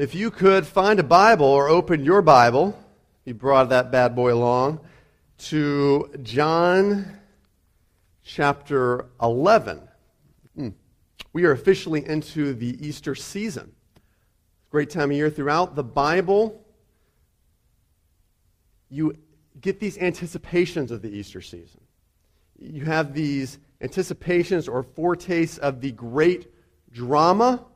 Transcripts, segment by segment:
If you could find a Bible or open your Bible, you brought that bad boy along, to John chapter 11. Hmm. We are officially into the Easter season. Great time of year throughout the Bible. You get these anticipations of the Easter season. You have these anticipations or foretastes of the great drama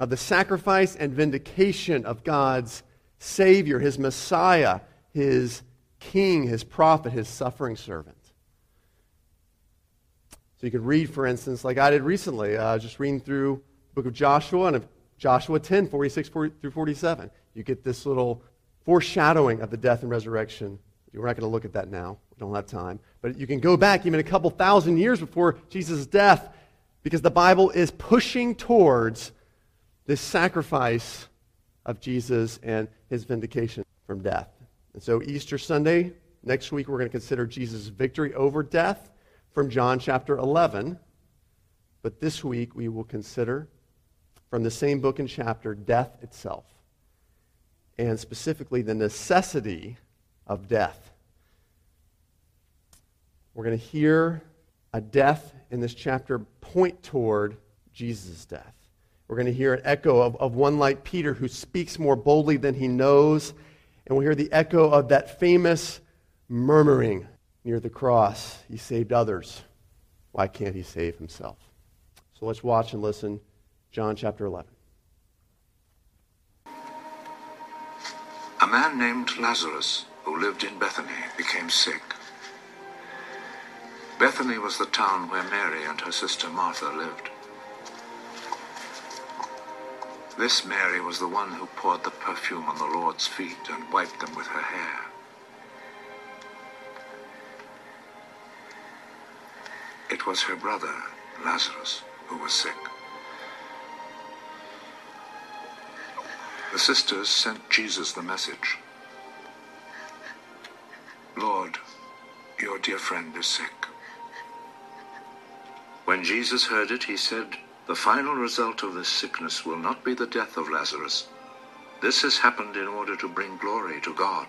of the sacrifice and vindication of God's Savior, his Messiah, his King, his prophet, his suffering servant. So you could read, for instance, like I did recently, uh, just reading through the book of Joshua and of Joshua 10, 46 through 47. You get this little foreshadowing of the death and resurrection. We're not going to look at that now. We don't have time. But you can go back even a couple thousand years before Jesus' death because the Bible is pushing towards this sacrifice of Jesus and his vindication from death. And so, Easter Sunday, next week, we're going to consider Jesus' victory over death from John chapter 11. But this week, we will consider from the same book and chapter death itself, and specifically the necessity of death. We're going to hear a death in this chapter point toward Jesus' death. We're going to hear an echo of, of one like Peter who speaks more boldly than he knows. And we'll hear the echo of that famous murmuring near the cross. He saved others. Why can't he save himself? So let's watch and listen. John chapter 11. A man named Lazarus, who lived in Bethany, became sick. Bethany was the town where Mary and her sister Martha lived. This Mary was the one who poured the perfume on the Lord's feet and wiped them with her hair. It was her brother, Lazarus, who was sick. The sisters sent Jesus the message Lord, your dear friend is sick. When Jesus heard it, he said, The final result of this sickness will not be the death of Lazarus. This has happened in order to bring glory to God,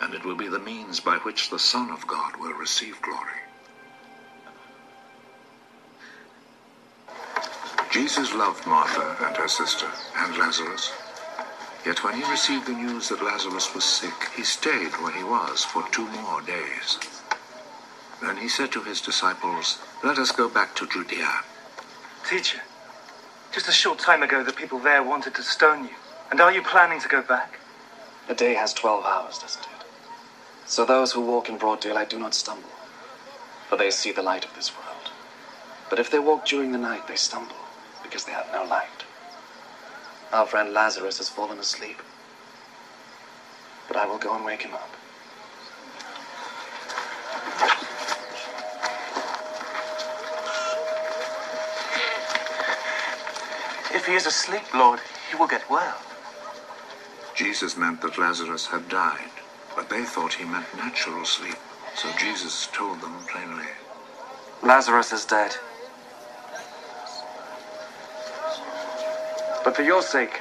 and it will be the means by which the Son of God will receive glory. Jesus loved Martha and her sister, and Lazarus. Yet when he received the news that Lazarus was sick, he stayed where he was for two more days. Then he said to his disciples, Let us go back to Judea. Teacher, just a short time ago the people there wanted to stone you. And are you planning to go back? A day has 12 hours, doesn't it? So those who walk in broad daylight do not stumble, for they see the light of this world. But if they walk during the night, they stumble, because they have no light. Our friend Lazarus has fallen asleep, but I will go and wake him up. If he is asleep, Lord, he will get well. Jesus meant that Lazarus had died, but they thought he meant natural sleep. So Jesus told them plainly, Lazarus is dead. But for your sake,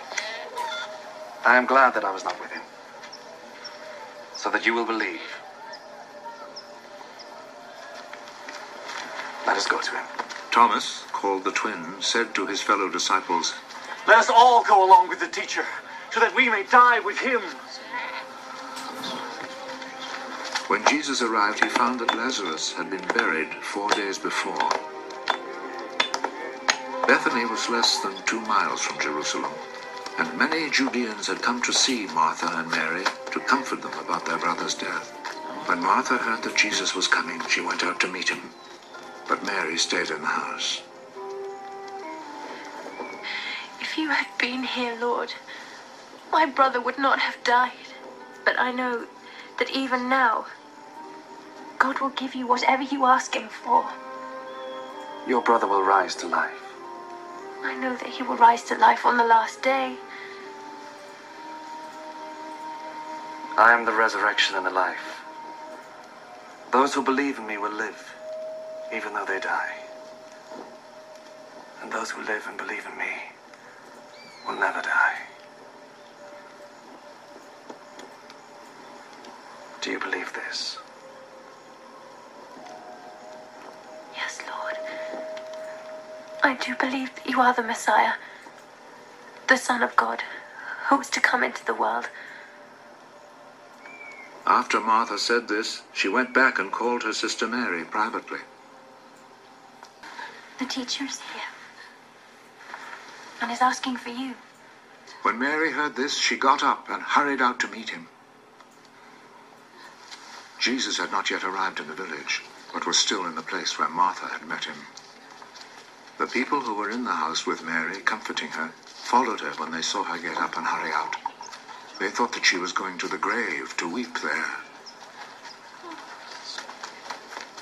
I am glad that I was not with him, so that you will believe. Let us go to him. Thomas, called the twin, said to his fellow disciples, Let us all go along with the teacher, so that we may die with him. When Jesus arrived, he found that Lazarus had been buried four days before. Bethany was less than two miles from Jerusalem, and many Judeans had come to see Martha and Mary to comfort them about their brother's death. When Martha heard that Jesus was coming, she went out to meet him, but Mary stayed in the house. If you had been here, Lord, my brother would not have died. But I know that even now, God will give you whatever you ask Him for. Your brother will rise to life. I know that He will rise to life on the last day. I am the resurrection and the life. Those who believe in me will live, even though they die. And those who live and believe in me will never die. Do you believe this? Yes, Lord. I do believe that you are the Messiah, the Son of God, who is to come into the world. After Martha said this, she went back and called her sister Mary privately. The teacher is here and is asking for you. When Mary heard this, she got up and hurried out to meet him. Jesus had not yet arrived in the village, but was still in the place where Martha had met him. The people who were in the house with Mary, comforting her, followed her when they saw her get up and hurry out. They thought that she was going to the grave to weep there.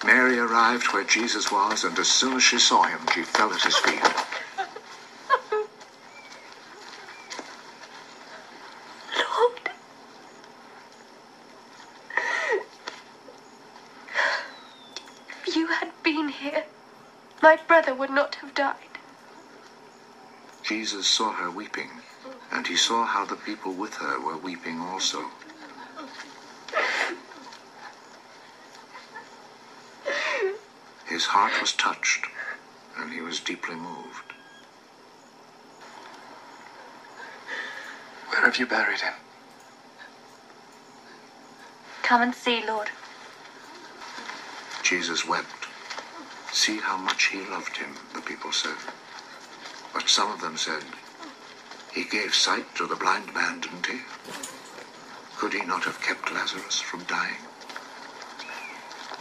Mary arrived where Jesus was, and as soon as she saw him, she fell at his feet. Lord. If you had been here, my brother would not have died. Jesus saw her weeping, and he saw how the people with her were weeping also. His heart was touched, and he was deeply moved. Where have you buried him? Come and see, Lord. Jesus wept. See how much he loved him, the people said. But some of them said, He gave sight to the blind man, didn't he? Could he not have kept Lazarus from dying?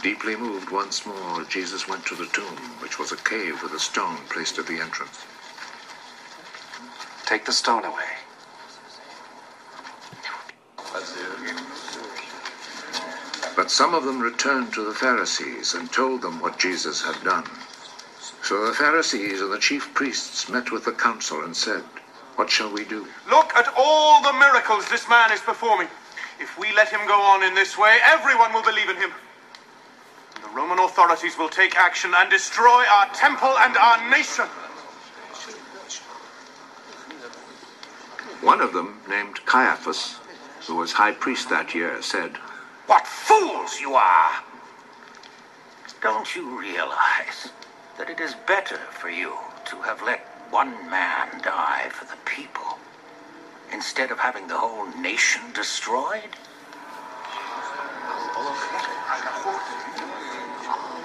Deeply moved once more, Jesus went to the tomb, which was a cave with a stone placed at the entrance. Take the stone away. But some of them returned to the Pharisees and told them what Jesus had done. So the Pharisees and the chief priests met with the council and said, What shall we do? Look at all the miracles this man is performing. If we let him go on in this way, everyone will believe in him. The Roman authorities will take action and destroy our temple and our nation. One of them, named Caiaphas, who was high priest that year, said, What fools you are! Don't you realize that it is better for you to have let one man die for the people instead of having the whole nation destroyed?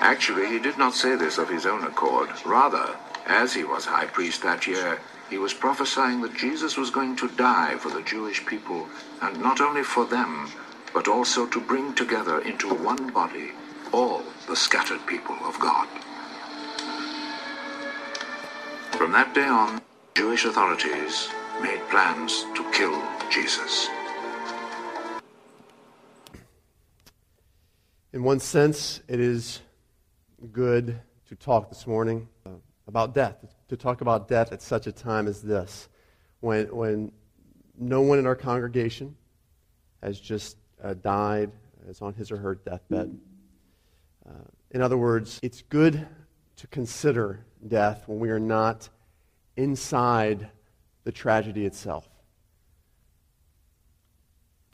Actually, he did not say this of his own accord. Rather, as he was high priest that year, he was prophesying that Jesus was going to die for the Jewish people, and not only for them, but also to bring together into one body all the scattered people of God. From that day on, Jewish authorities made plans to kill Jesus. In one sense, it is good to talk this morning uh, about death, to talk about death at such a time as this, when, when no one in our congregation has just uh, died, is on his or her deathbed. Uh, in other words, it's good to consider death when we are not inside the tragedy itself.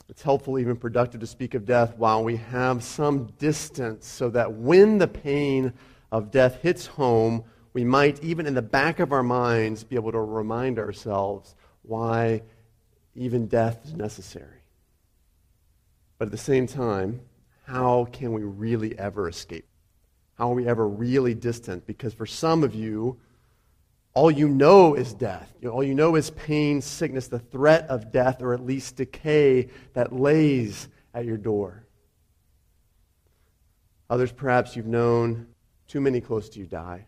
It's helpful, even productive, to speak of death while we have some distance so that when the pain of death hits home, we might, even in the back of our minds, be able to remind ourselves why even death is necessary. But at the same time, how can we really ever escape? How are we ever really distant? Because for some of you, all you know is death. All you know is pain, sickness, the threat of death, or at least decay that lays at your door. Others, perhaps you've known too many close to you die.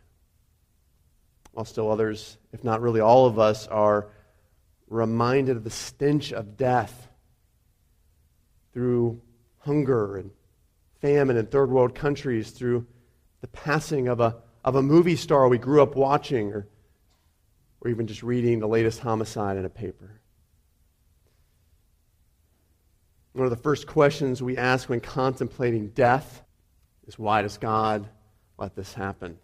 While still others, if not really all of us, are reminded of the stench of death through hunger and famine in third world countries, through the passing of a, of a movie star we grew up watching, or, or even just reading the latest homicide in a paper. One of the first questions we ask when contemplating death is why does God let this happen?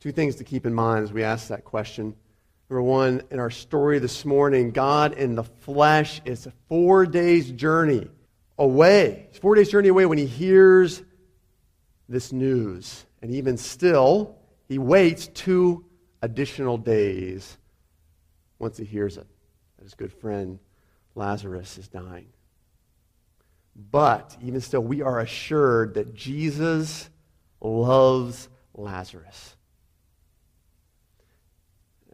Two things to keep in mind as we ask that question. Number one, in our story this morning, God in the flesh is a four days journey away. He's four days' journey away when he hears this news. And even still, he waits two additional days once he hears it that his good friend Lazarus is dying. But even still, we are assured that Jesus loves Lazarus.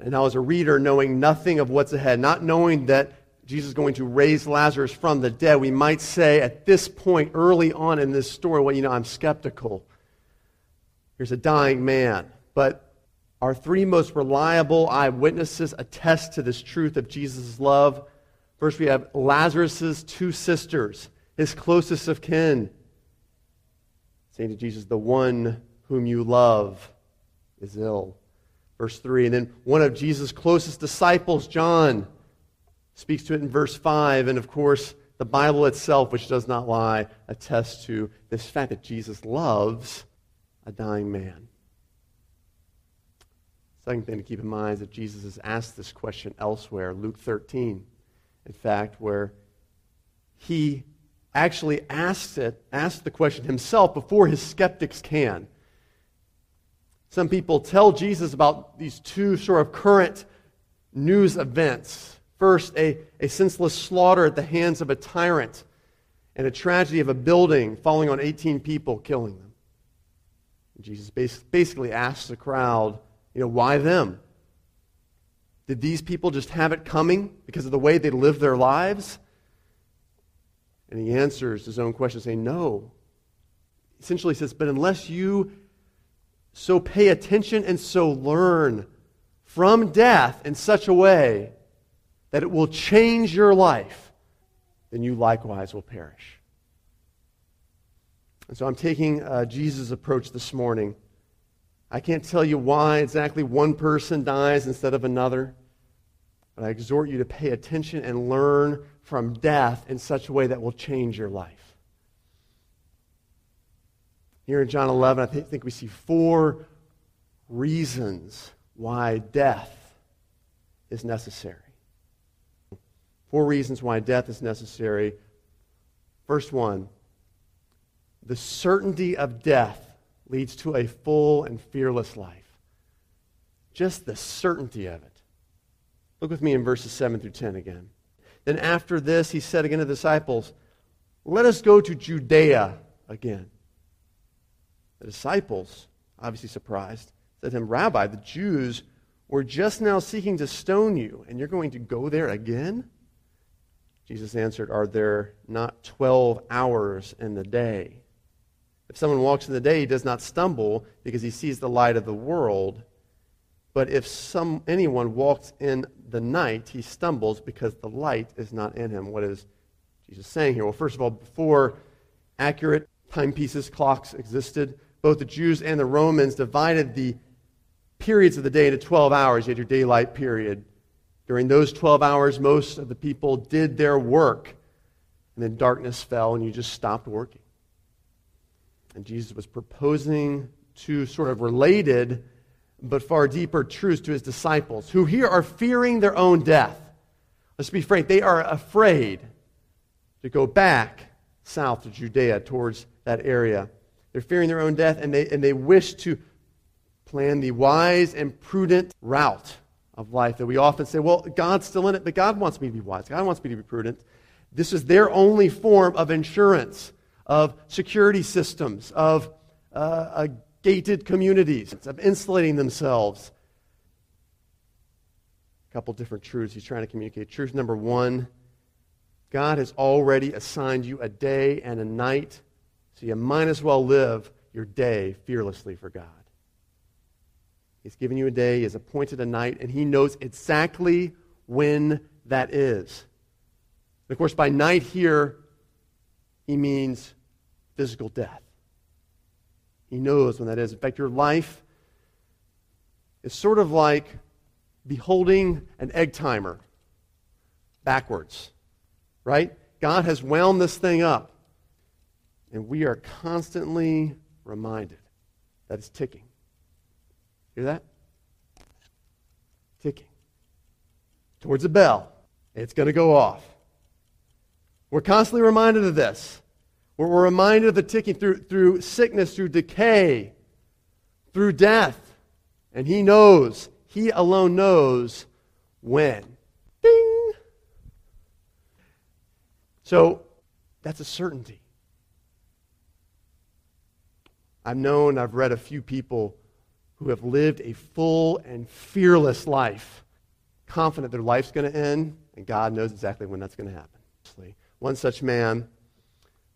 And now, as a reader, knowing nothing of what's ahead, not knowing that Jesus is going to raise Lazarus from the dead, we might say at this point, early on in this story, well, you know, I'm skeptical. Here's a dying man. But our three most reliable eyewitnesses attest to this truth of Jesus' love. First, we have Lazarus' two sisters, his closest of kin, saying to Jesus, The one whom you love is ill. Verse 3. And then one of Jesus' closest disciples, John, speaks to it in verse 5. And of course, the Bible itself, which does not lie, attests to this fact that Jesus loves a dying man. Second thing to keep in mind is that Jesus has asked this question elsewhere, Luke 13, in fact, where he actually asks it, asks the question himself before his skeptics can. Some people tell Jesus about these two sort of current news events. First, a, a senseless slaughter at the hands of a tyrant, and a tragedy of a building falling on 18 people, killing them. Jesus basically asks the crowd, you know, why them? Did these people just have it coming because of the way they lived their lives? And he answers his own question, saying, No. Essentially, he says, But unless you so pay attention and so learn from death in such a way that it will change your life, then you likewise will perish. And so I'm taking uh, Jesus' approach this morning. I can't tell you why exactly one person dies instead of another, but I exhort you to pay attention and learn from death in such a way that will change your life. Here in John 11, I think we see four reasons why death is necessary. Four reasons why death is necessary. First one, the certainty of death leads to a full and fearless life. Just the certainty of it. Look with me in verses 7 through 10 again. Then after this, he said again to the disciples, Let us go to Judea again. The disciples, obviously surprised, said to him, Rabbi, the Jews were just now seeking to stone you, and you're going to go there again? Jesus answered, Are there not 12 hours in the day? If someone walks in the day, he does not stumble because he sees the light of the world. But if some, anyone walks in the night, he stumbles because the light is not in him. What is Jesus saying here? Well, first of all, before accurate timepieces, clocks existed, both the Jews and the Romans divided the periods of the day into 12 hours. You had your daylight period. During those 12 hours, most of the people did their work. And then darkness fell, and you just stopped working. And Jesus was proposing two sort of related but far deeper truths to his disciples, who here are fearing their own death. Let's be frank, they are afraid to go back south to Judea towards that area. They're fearing their own death, and they, and they wish to plan the wise and prudent route of life that we often say, well, God's still in it, but God wants me to be wise. God wants me to be prudent. This is their only form of insurance of security systems, of uh, uh, gated communities, of insulating themselves. A couple different truths he's trying to communicate. Truth number one God has already assigned you a day and a night, so you might as well live your day fearlessly for God. He's given you a day, He has appointed a night, and He knows exactly when that is. Of course, by night here, He means physical death. He knows when that is. In fact, your life is sort of like beholding an egg timer backwards, right? God has wound this thing up, and we are constantly reminded that it's ticking. Hear that? Ticking. Towards a bell. It's going to go off. We're constantly reminded of this. We're, we're reminded of the ticking through, through sickness, through decay, through death. And He knows, He alone knows when. Ding! So that's a certainty. I've known, I've read a few people who have lived a full and fearless life, confident their life's going to end, and God knows exactly when that's going to happen. One such man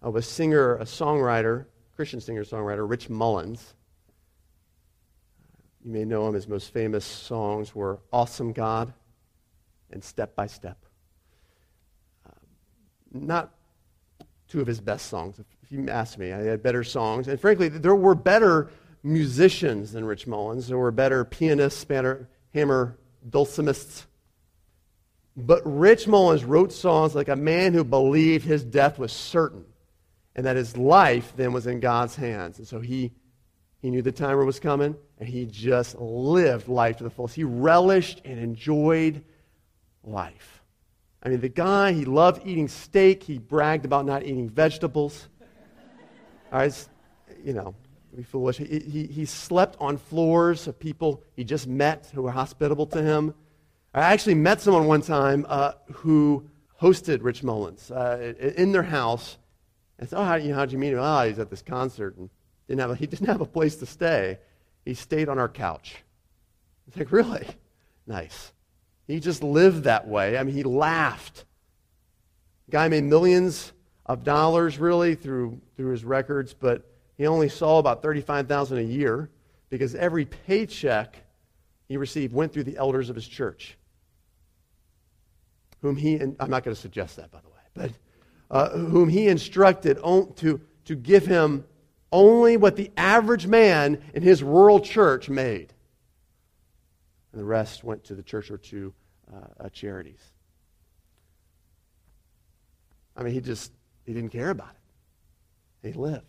uh, a singer, a songwriter, Christian singer songwriter, Rich Mullins. You may know him. His most famous songs were Awesome God and Step by Step. Uh, not two of his best songs. If you ask me, I had better songs. And frankly, there were better musicians than Rich Mullins. There were better pianists, spanner, hammer, dulcimists. But Rich Mullins wrote songs like a man who believed his death was certain and that his life then was in God's hands. And so he, he knew the timer was coming and he just lived life to the fullest. He relished and enjoyed life. I mean, the guy, he loved eating steak. He bragged about not eating vegetables. All right, you know, be foolish. He, he, he slept on floors of people he just met who were hospitable to him. I actually met someone one time uh, who hosted Rich Mullins uh, in their house. I said, "Oh, how, you, how'd you meet him?" Oh, ah, he's at this concert and didn't have a, he didn't have a place to stay. He stayed on our couch. I was like, "Really? Nice." He just lived that way. I mean, he laughed. Guy made millions of dollars really through through his records, but he only saw about thirty-five thousand a year because every paycheck he received went through the elders of his church whom he, and I'm not going to suggest that, by the way, but uh, whom he instructed to, to give him only what the average man in his rural church made. And the rest went to the church or to uh, uh, charities. I mean, he just, he didn't care about it. He lived.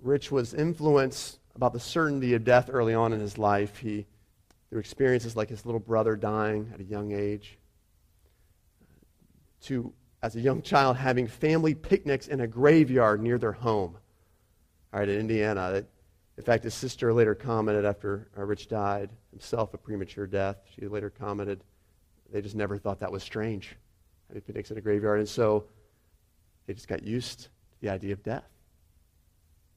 Rich was influenced about the certainty of death early on in his life. He through experiences like his little brother dying at a young age, to, as a young child, having family picnics in a graveyard near their home. All right, in Indiana. In fact, his sister later commented after uh, Rich died, himself a premature death, she later commented, they just never thought that was strange, having picnics in a graveyard. And so they just got used to the idea of death.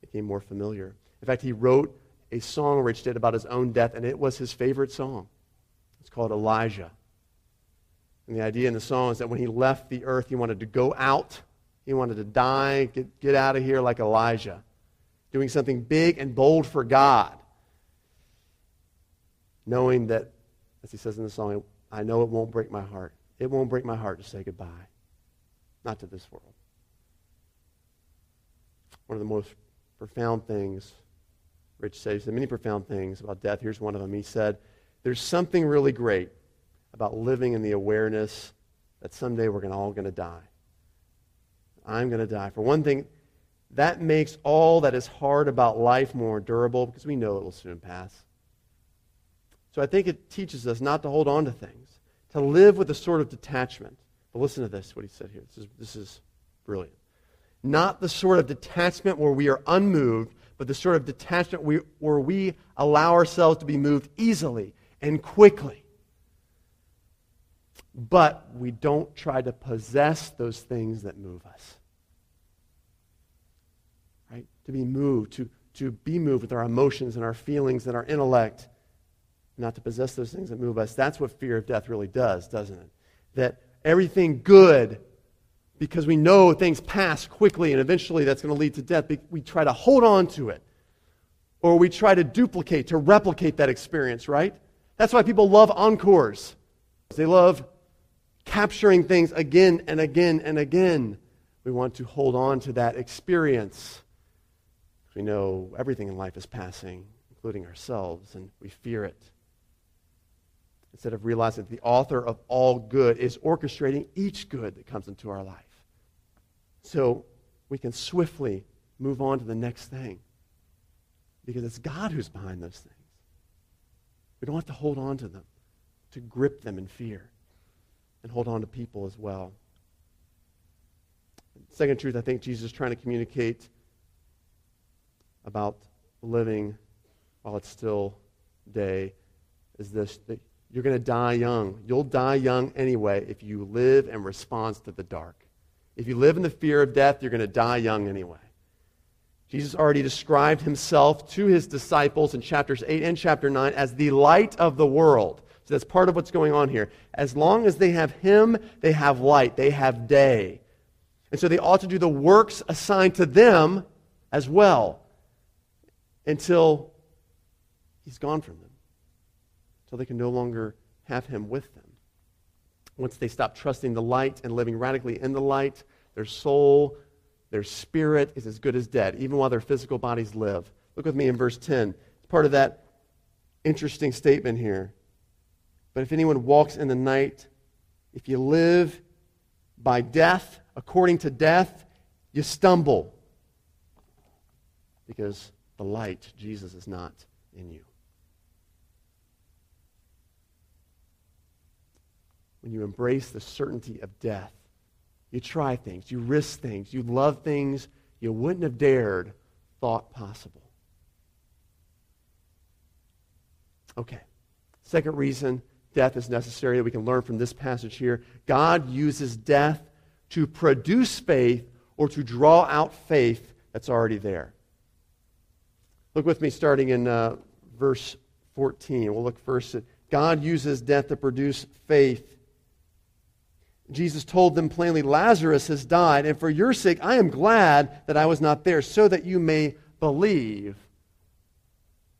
It became more familiar. In fact, he wrote a song Rich did about his own death, and it was his favorite song. It's called Elijah. And the idea in the song is that when he left the earth, he wanted to go out, he wanted to die, get, get out of here like Elijah, doing something big and bold for God, knowing that, as he says in the song, I know it won't break my heart. It won't break my heart to say goodbye. Not to this world. One of the most profound things Rich said many profound things about death. Here's one of them. He said, There's something really great about living in the awareness that someday we're all going to die. I'm going to die. For one thing, that makes all that is hard about life more durable because we know it will soon pass. So I think it teaches us not to hold on to things, to live with a sort of detachment. But listen to this, what he said here. This is, this is brilliant. Not the sort of detachment where we are unmoved but the sort of detachment we, where we allow ourselves to be moved easily and quickly. But we don't try to possess those things that move us. Right? To be moved, to, to be moved with our emotions and our feelings and our intellect, not to possess those things that move us. That's what fear of death really does, doesn't it? That everything good because we know things pass quickly and eventually that's going to lead to death. We try to hold on to it. Or we try to duplicate, to replicate that experience, right? That's why people love encores. They love capturing things again and again and again. We want to hold on to that experience. We know everything in life is passing, including ourselves, and we fear it instead of realizing that the author of all good is orchestrating each good that comes into our life. So we can swiftly move on to the next thing because it's God who's behind those things. We don't have to hold on to them, to grip them in fear, and hold on to people as well. Second truth, I think Jesus is trying to communicate about living while it's still day is this that you're going to die young. You'll die young anyway if you live in response to the dark. If you live in the fear of death, you're going to die young anyway. Jesus already described himself to his disciples in chapters 8 and chapter 9 as the light of the world. So that's part of what's going on here. As long as they have him, they have light, they have day. And so they ought to do the works assigned to them as well until he's gone from them, until they can no longer have him with them. Once they stop trusting the light and living radically in the light, their soul, their spirit is as good as dead, even while their physical bodies live. Look with me in verse 10. It's part of that interesting statement here. But if anyone walks in the night, if you live by death, according to death, you stumble. Because the light, Jesus, is not in you. When you embrace the certainty of death, you try things, you risk things, you love things you wouldn't have dared thought possible. Okay. Second reason death is necessary that we can learn from this passage here God uses death to produce faith or to draw out faith that's already there. Look with me starting in uh, verse 14. We'll look first at God uses death to produce faith. Jesus told them plainly, Lazarus has died, and for your sake I am glad that I was not there, so that you may believe.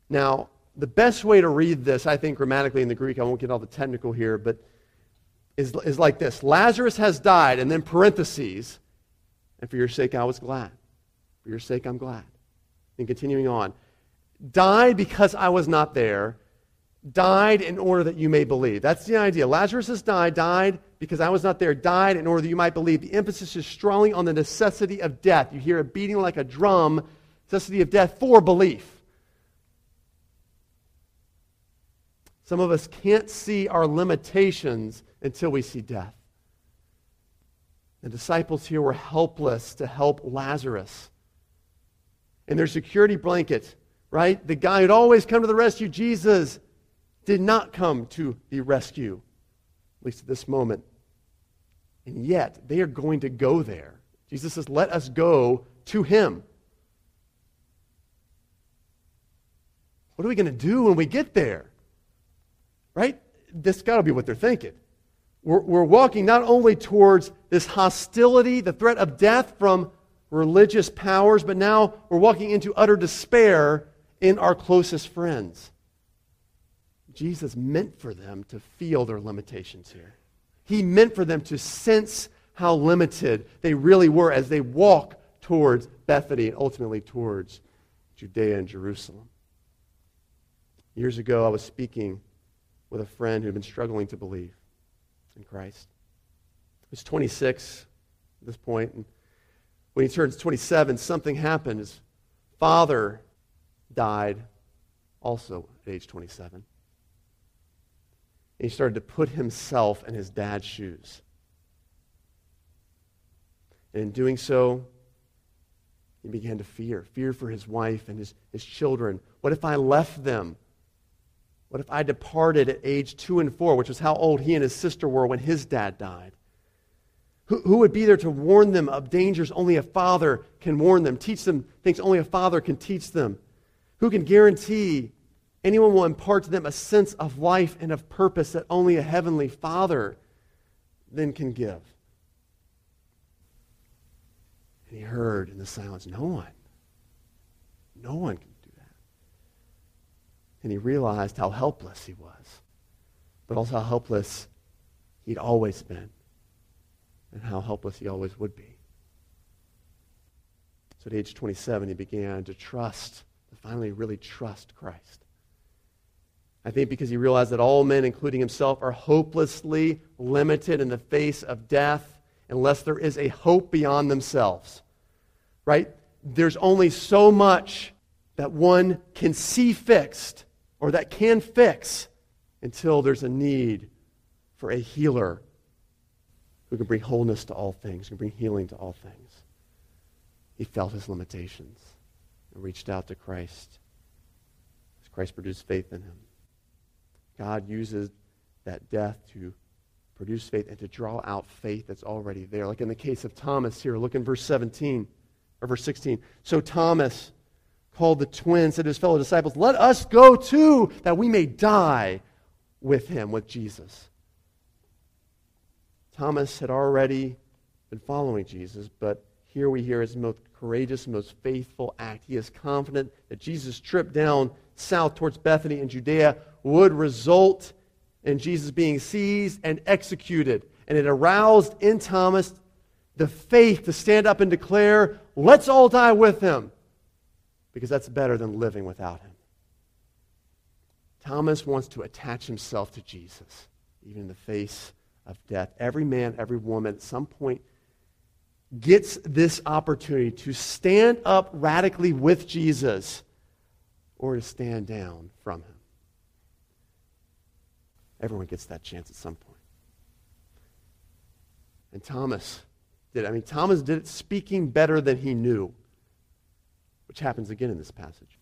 Now, the best way to read this, I think, grammatically in the Greek, I won't get all the technical here, but is, is like this Lazarus has died, and then parentheses, and for your sake I was glad. For your sake I'm glad. And continuing on died because I was not there, died in order that you may believe. That's the idea. Lazarus has died, died because I was not there, died in order that you might believe. The emphasis is strongly on the necessity of death. You hear it beating like a drum, necessity of death for belief. Some of us can't see our limitations until we see death. The disciples here were helpless to help Lazarus. And their security blanket, right? The guy who'd always come to the rescue, Jesus, did not come to the rescue, at least at this moment. And yet, they are going to go there. Jesus says, Let us go to him. What are we going to do when we get there? Right? This got to be what they're thinking. We're, we're walking not only towards this hostility, the threat of death from religious powers, but now we're walking into utter despair in our closest friends. Jesus meant for them to feel their limitations here. He meant for them to sense how limited they really were as they walk towards Bethany and ultimately towards Judea and Jerusalem. Years ago, I was speaking with a friend who had been struggling to believe in Christ. He was 26 at this point, and when he turns 27, something happened. His father died also at age 27. And he started to put himself in his dad's shoes. And in doing so, he began to fear fear for his wife and his, his children. What if I left them? What if I departed at age two and four, which was how old he and his sister were when his dad died? Who, who would be there to warn them of dangers only a father can warn them, teach them things only a father can teach them? Who can guarantee anyone will impart to them a sense of life and of purpose that only a heavenly Father then can give? And he heard in the silence, No one. No one. And he realized how helpless he was, but also how helpless he'd always been, and how helpless he always would be. So at age 27, he began to trust to finally really trust Christ. I think because he realized that all men, including himself, are hopelessly limited in the face of death unless there is a hope beyond themselves. Right? There's only so much that one can see fixed or that can fix until there's a need for a healer who can bring wholeness to all things, who can bring healing to all things. He felt his limitations and reached out to Christ as Christ produced faith in him. God uses that death to produce faith and to draw out faith that's already there. Like in the case of Thomas here, look in verse 17 or verse 16. So Thomas called the twins, said to his fellow disciples, Let us go too, that we may die with him, with Jesus. Thomas had already been following Jesus, but here we hear his most courageous, most faithful act. He is confident that Jesus' trip down south towards Bethany in Judea would result in Jesus being seized and executed. And it aroused in Thomas the faith to stand up and declare, let's all die with him, because that's better than living without him. Thomas wants to attach himself to Jesus, even in the face of death. Every man, every woman, at some point, gets this opportunity to stand up radically with Jesus or to stand down from him. Everyone gets that chance at some point. And Thomas did. I mean, Thomas did it speaking better than he knew, which happens again in this passage.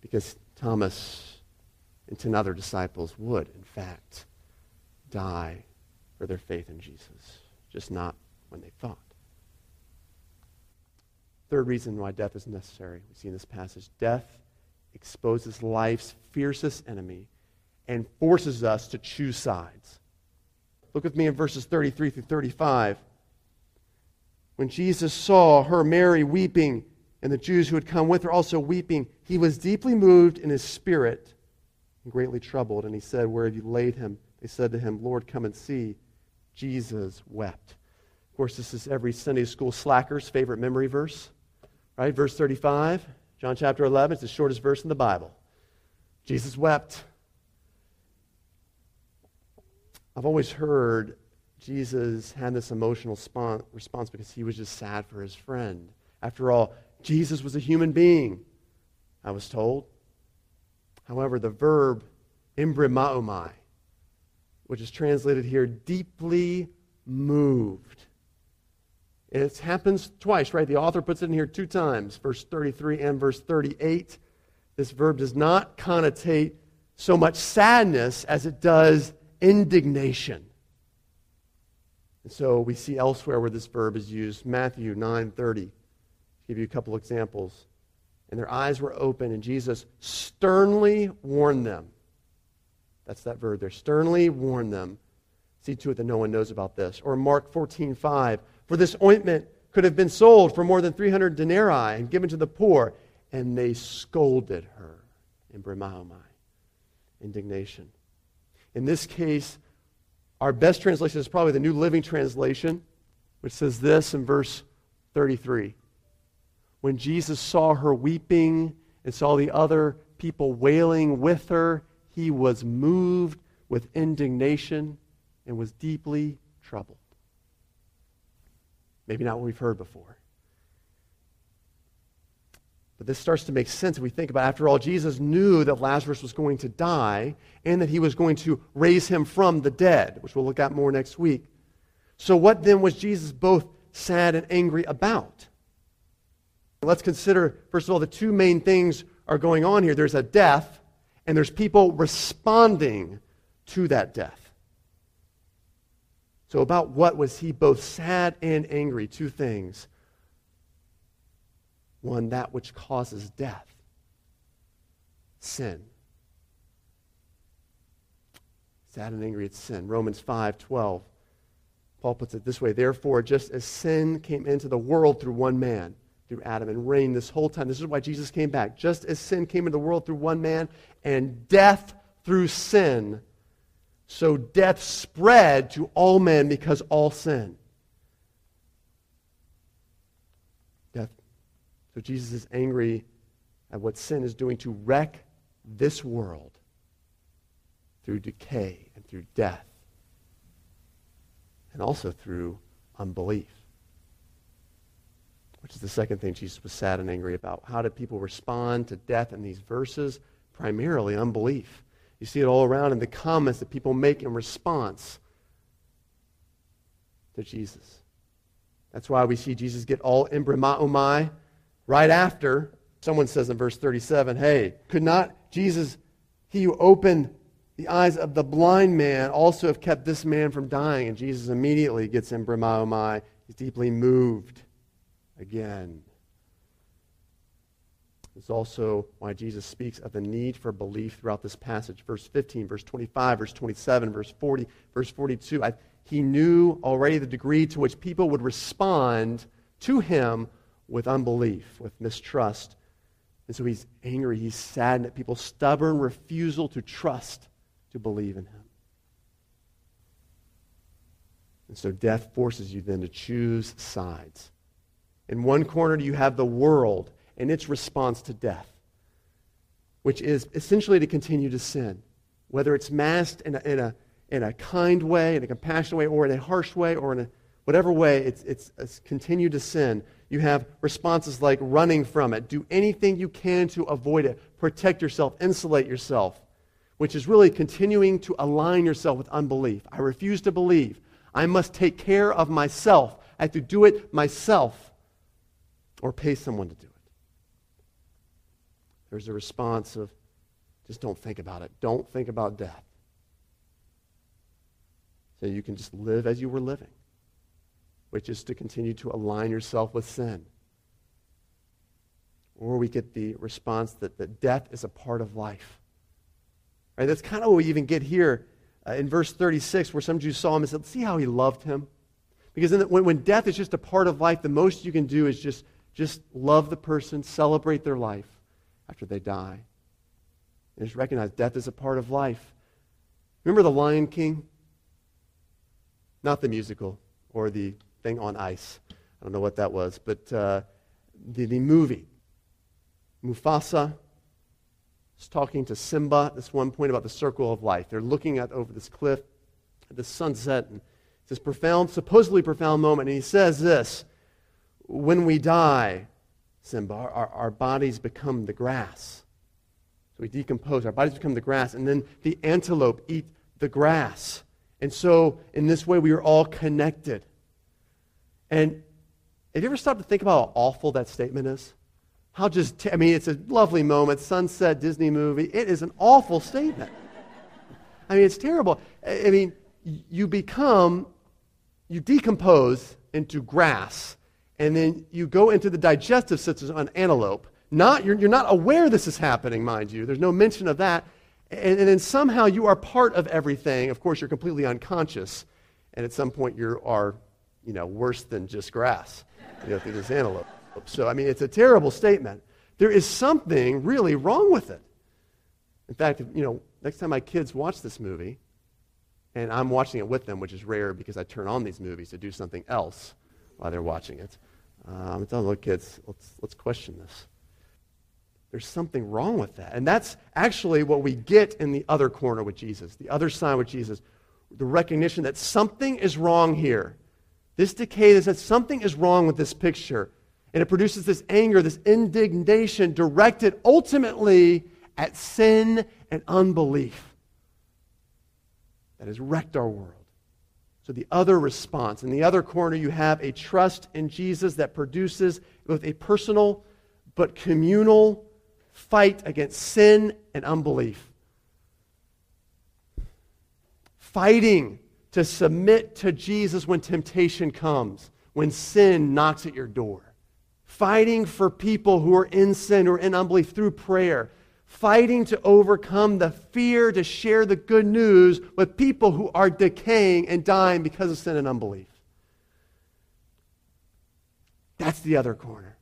Because Thomas and 10 other disciples would, in fact, die for their faith in Jesus, just not when they thought. Third reason why death is necessary, we see in this passage death exposes life's fiercest enemy and forces us to choose sides. Look with me in verses 33 through 35. When Jesus saw her, Mary, weeping, and the Jews who had come with her also weeping, he was deeply moved in his spirit and greatly troubled. And he said, Where have you laid him? They said to him, Lord, come and see. Jesus wept. Of course, this is every Sunday school slacker's favorite memory verse, right? Verse 35, John chapter 11. It's the shortest verse in the Bible. Jesus wept. I've always heard Jesus had this emotional response because he was just sad for his friend. After all, Jesus was a human being, I was told. However, the verb embrimaomai, which is translated here, deeply moved. And it happens twice, right? The author puts it in here two times, verse 33 and verse 38. This verb does not connotate so much sadness as it does indignation. And so we see elsewhere where this verb is used, Matthew 9:30. Give you a couple examples. And their eyes were open, and Jesus sternly warned them. That's that verb there. Sternly warned them. See to it that no one knows about this. Or Mark 14:5. For this ointment could have been sold for more than 300 denarii and given to the poor. And they scolded her embrimaomai. Indignation. In this case, our best translation is probably the New Living Translation, which says this in verse 33. When Jesus saw her weeping and saw the other people wailing with her, he was moved with indignation and was deeply troubled. Maybe not what we've heard before. But this starts to make sense if we think about it. After all, Jesus knew that Lazarus was going to die and that he was going to raise him from the dead, which we'll look at more next week. So, what then was Jesus both sad and angry about? Let's consider, first of all, the two main things are going on here there's a death, and there's people responding to that death. So, about what was he both sad and angry? Two things. One, that which causes death sin. Sad and angry at sin. Romans 5 12. Paul puts it this way Therefore, just as sin came into the world through one man, through Adam, and reigned this whole time, this is why Jesus came back. Just as sin came into the world through one man, and death through sin, so death spread to all men because all sin. Death. So Jesus is angry at what sin is doing to wreck this world through decay and through death, and also through unbelief. Which is the second thing Jesus was sad and angry about. How did people respond to death in these verses? Primarily unbelief. You see it all around in the comments that people make in response. to Jesus. That's why we see Jesus get all embrimaomai right after. Someone says in verse 37, hey, could not Jesus, he who opened the eyes of the blind man, also have kept this man from dying? And Jesus immediately gets embrimaomai. He's deeply moved again. It's also why Jesus speaks of the need for belief throughout this passage. Verse 15, verse 25, verse 27, verse 40, verse 42. I, he knew already the degree to which people would respond to him with unbelief, with mistrust. And so he's angry, he's saddened at people's stubborn refusal to trust, to believe in him. And so death forces you then to choose sides. In one corner, you have the world and its response to death, which is essentially to continue to sin, whether it's masked in a, in a, in a kind way, in a compassionate way, or in a harsh way, or in a whatever way, it's, it's, it's to sin. You have responses like running from it, do anything you can to avoid it, protect yourself, insulate yourself, which is really continuing to align yourself with unbelief. I refuse to believe. I must take care of myself. I have to do it myself or pay someone to do it. There's a response of just don't think about it. Don't think about death. So you can just live as you were living, which is to continue to align yourself with sin. Or we get the response that, that death is a part of life. Right? That's kind of what we even get here uh, in verse 36, where some Jews saw him and said, See how he loved him? Because the, when, when death is just a part of life, the most you can do is just, just love the person, celebrate their life after they die. And just recognize death is a part of life. Remember The Lion King? Not the musical or the thing on ice. I don't know what that was, but uh, the, the movie. Mufasa is talking to Simba at this one point about the circle of life. They're looking at over this cliff at the sunset, and it's this profound, supposedly profound moment, and he says this When we die, Simba, our, our bodies become the grass. So we decompose, our bodies become the grass, and then the antelope eat the grass. And so, in this way, we are all connected. And have you ever stopped to think about how awful that statement is? How just, t- I mean, it's a lovely moment, sunset, Disney movie. It is an awful statement. I mean, it's terrible. I mean, you become, you decompose into grass, and then you go into the digestive system on antelope. Not, you're, you're not aware this is happening, mind you. There's no mention of that. And, and then somehow you are part of everything. Of course, you're completely unconscious. And at some point, you are, you know, worse than just grass, you know, through this antelope. So, I mean, it's a terrible statement. There is something really wrong with it. In fact, you know, next time my kids watch this movie, and I'm watching it with them, which is rare because I turn on these movies to do something else while they're watching it. Um, I'm telling, look, kids, let's, let's question this. There's something wrong with that. And that's actually what we get in the other corner with Jesus, the other side with Jesus. The recognition that something is wrong here. This decay that something is wrong with this picture. And it produces this anger, this indignation directed ultimately at sin and unbelief that has wrecked our world. The other response, in the other corner, you have a trust in Jesus that produces both a personal but communal fight against sin and unbelief. Fighting to submit to Jesus when temptation comes, when sin knocks at your door. Fighting for people who are in sin or in unbelief through prayer. Fighting to overcome the fear to share the good news with people who are decaying and dying because of sin and unbelief. That's the other corner.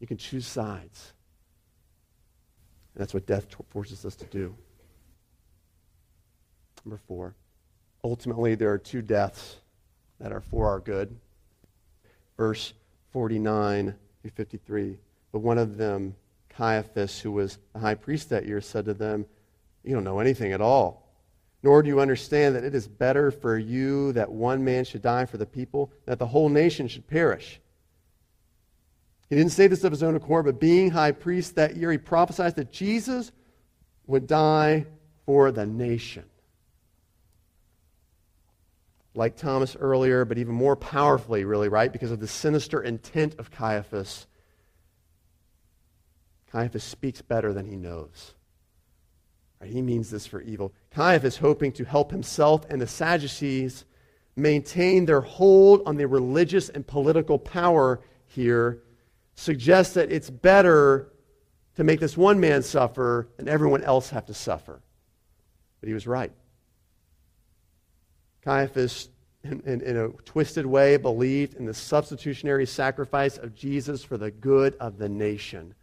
You can choose sides. And that's what death forces us to do. Number four. Ultimately, there are two deaths that are for our good. Verse 49 through 53. But one of them, Caiaphas, who was the high priest that year, said to them, You don't know anything at all. Nor do you understand that it is better for you that one man should die for the people, that the whole nation should perish. He didn't say this of his own accord, but being high priest that year, he prophesied that Jesus would die for the nation. like Thomas earlier, but even more powerfully, really, right? Because of the sinister intent of Caiaphas. Caiaphas speaks better than he knows. Right? He means this for evil. Caiaphas, hoping to help himself and the Sadducees maintain their hold on the religious and political power here, suggests that it's better to make this one man suffer than everyone else have to suffer. But he was right. Caiaphas, in, in, in, a twisted way, believed in the substitutionary sacrifice of Jesus for the good of the nation.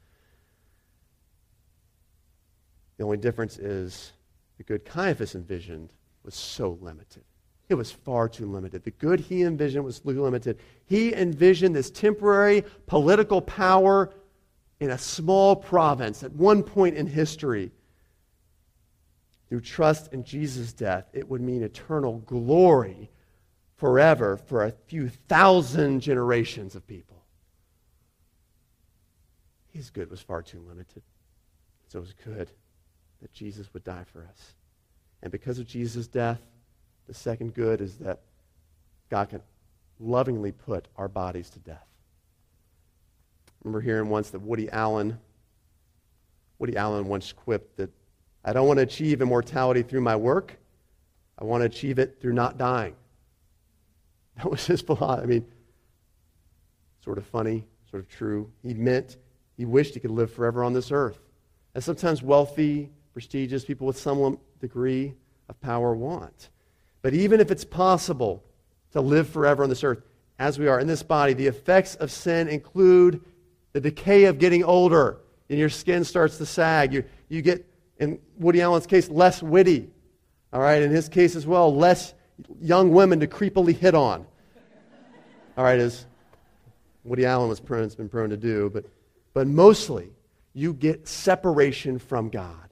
The only difference is the good Caiaphas envisioned was so limited. It was far too limited. The good he envisioned was too limited. He envisioned this temporary political power in a small province at one point in history. Through trust in Jesus' death, it would mean eternal glory forever for a few thousand generations of people. His good was far too limited. So it was good that Jesus would die for us. And because of Jesus' death, the second good is that God can lovingly put our bodies to death. Remember hearing once that Woody Allen, Woody Allen once quipped that I don't want to achieve immortality through my work. I want to achieve it through not dying. That was his philosophy. I mean, sort of funny, sort of true. He meant he wished he could live forever on this earth. And sometimes wealthy, prestigious people with some degree of power want. But even if it's possible to live forever on this earth, as we are in this body, the effects of sin include the decay of getting older, and your skin starts to sag. You, you get, in Woody Allen's case, less witty. All right, in his case as well, less young women to creepily hit on. All right, as Woody Allen has been prone to do, but, but mostly you get separation from God.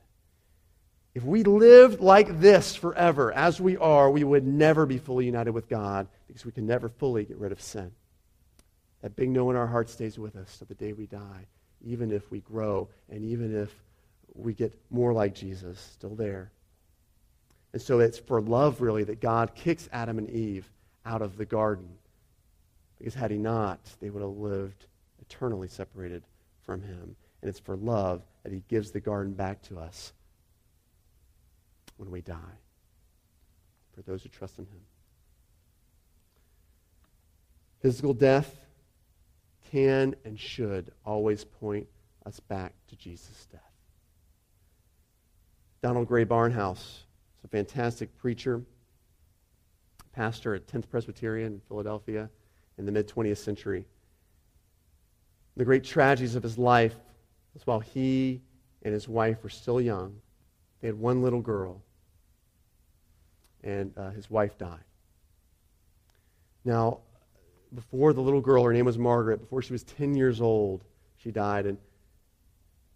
If we lived like this forever, as we are, we would never be fully united with God because we can never fully get rid of sin. That big no in our heart stays with us to the day we die, even if we grow and even if we get more like Jesus, still there. And so it's for love, really, that God kicks Adam and Eve out of the garden. Because had he not, they would have lived eternally separated from him. And it's for love that he gives the garden back to us when we die for those who trust in Him. Physical death can and should always point us back to Jesus' death. Donald Grey Barnhouse is a fantastic preacher, pastor at 10th Presbyterian in Philadelphia in the mid 20th century. The great tragedies of his life was while he and his wife were still young, they had one little girl, and uh, his wife died. Now, before the little girl, her name was Margaret, before she was 10 years old, she died. And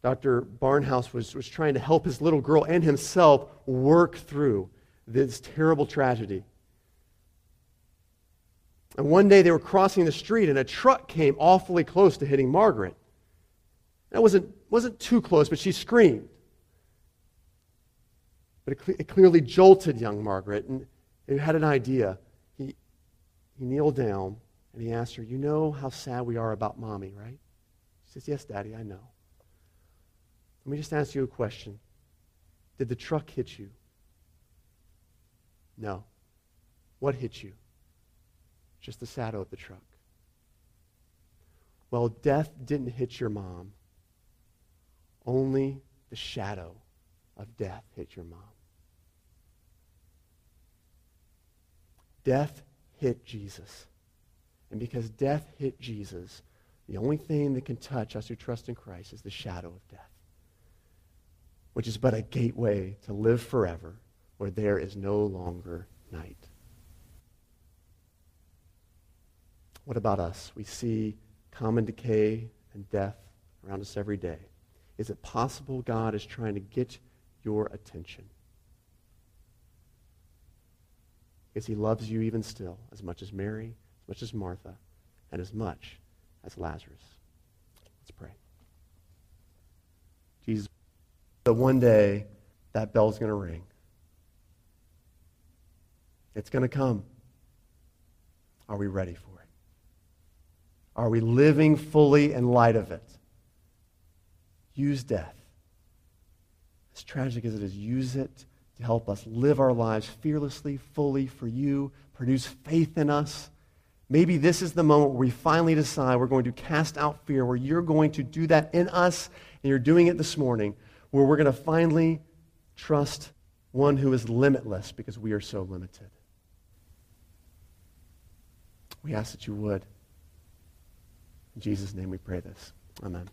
Dr. Barnhouse was, was trying to help his little girl and himself work through this terrible tragedy. And one day they were crossing the street, and a truck came awfully close to hitting Margaret. That wasn't, wasn't too close, but she screamed. But it, it clearly jolted young Margaret, and he had an idea. He, he kneeled down and he asked her, You know how sad we are about mommy, right? She says, Yes, Daddy, I know. Let me just ask you a question. Did the truck hit you? No. What hit you? Just the shadow of the truck. Well, death didn't hit your mom. Only the shadow of death hit your mom. Death hit Jesus. And because death hit Jesus, the only thing that can touch us who trust in Christ is the shadow of death, which is but a gateway to live forever where there is no longer night. What about us? We see common decay and death around us every day. Is it possible God is trying to get your attention? Because he loves you even still, as much as Mary, as much as Martha, and as much as Lazarus. Let's pray. Jesus, that one day that bell's going to ring. It's going to come. Are we ready for it? Are we living fully in light of it? Use death. As tragic as it is, use it to help us live our lives fearlessly, fully for you, produce faith in us. Maybe this is the moment where we finally decide we're going to cast out fear, where you're going to do that in us, and you're doing it this morning, where we're going to finally trust one who is limitless because we are so limited. We ask that you would. In Jesus' name we pray this. Amen.